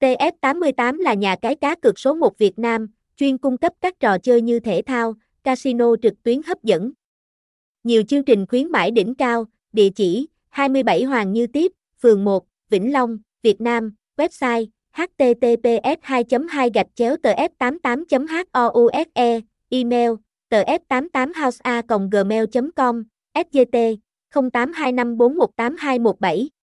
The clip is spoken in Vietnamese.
TF88 là nhà cái cá cược số 1 Việt Nam, chuyên cung cấp các trò chơi như thể thao, casino trực tuyến hấp dẫn. Nhiều chương trình khuyến mãi đỉnh cao, địa chỉ 27 Hoàng Như Tiếp, phường 1, Vĩnh Long, Việt Nam, website https 2 2 gạch chéo tf 88 house email tf 88 housea gmail com sgt 0825418217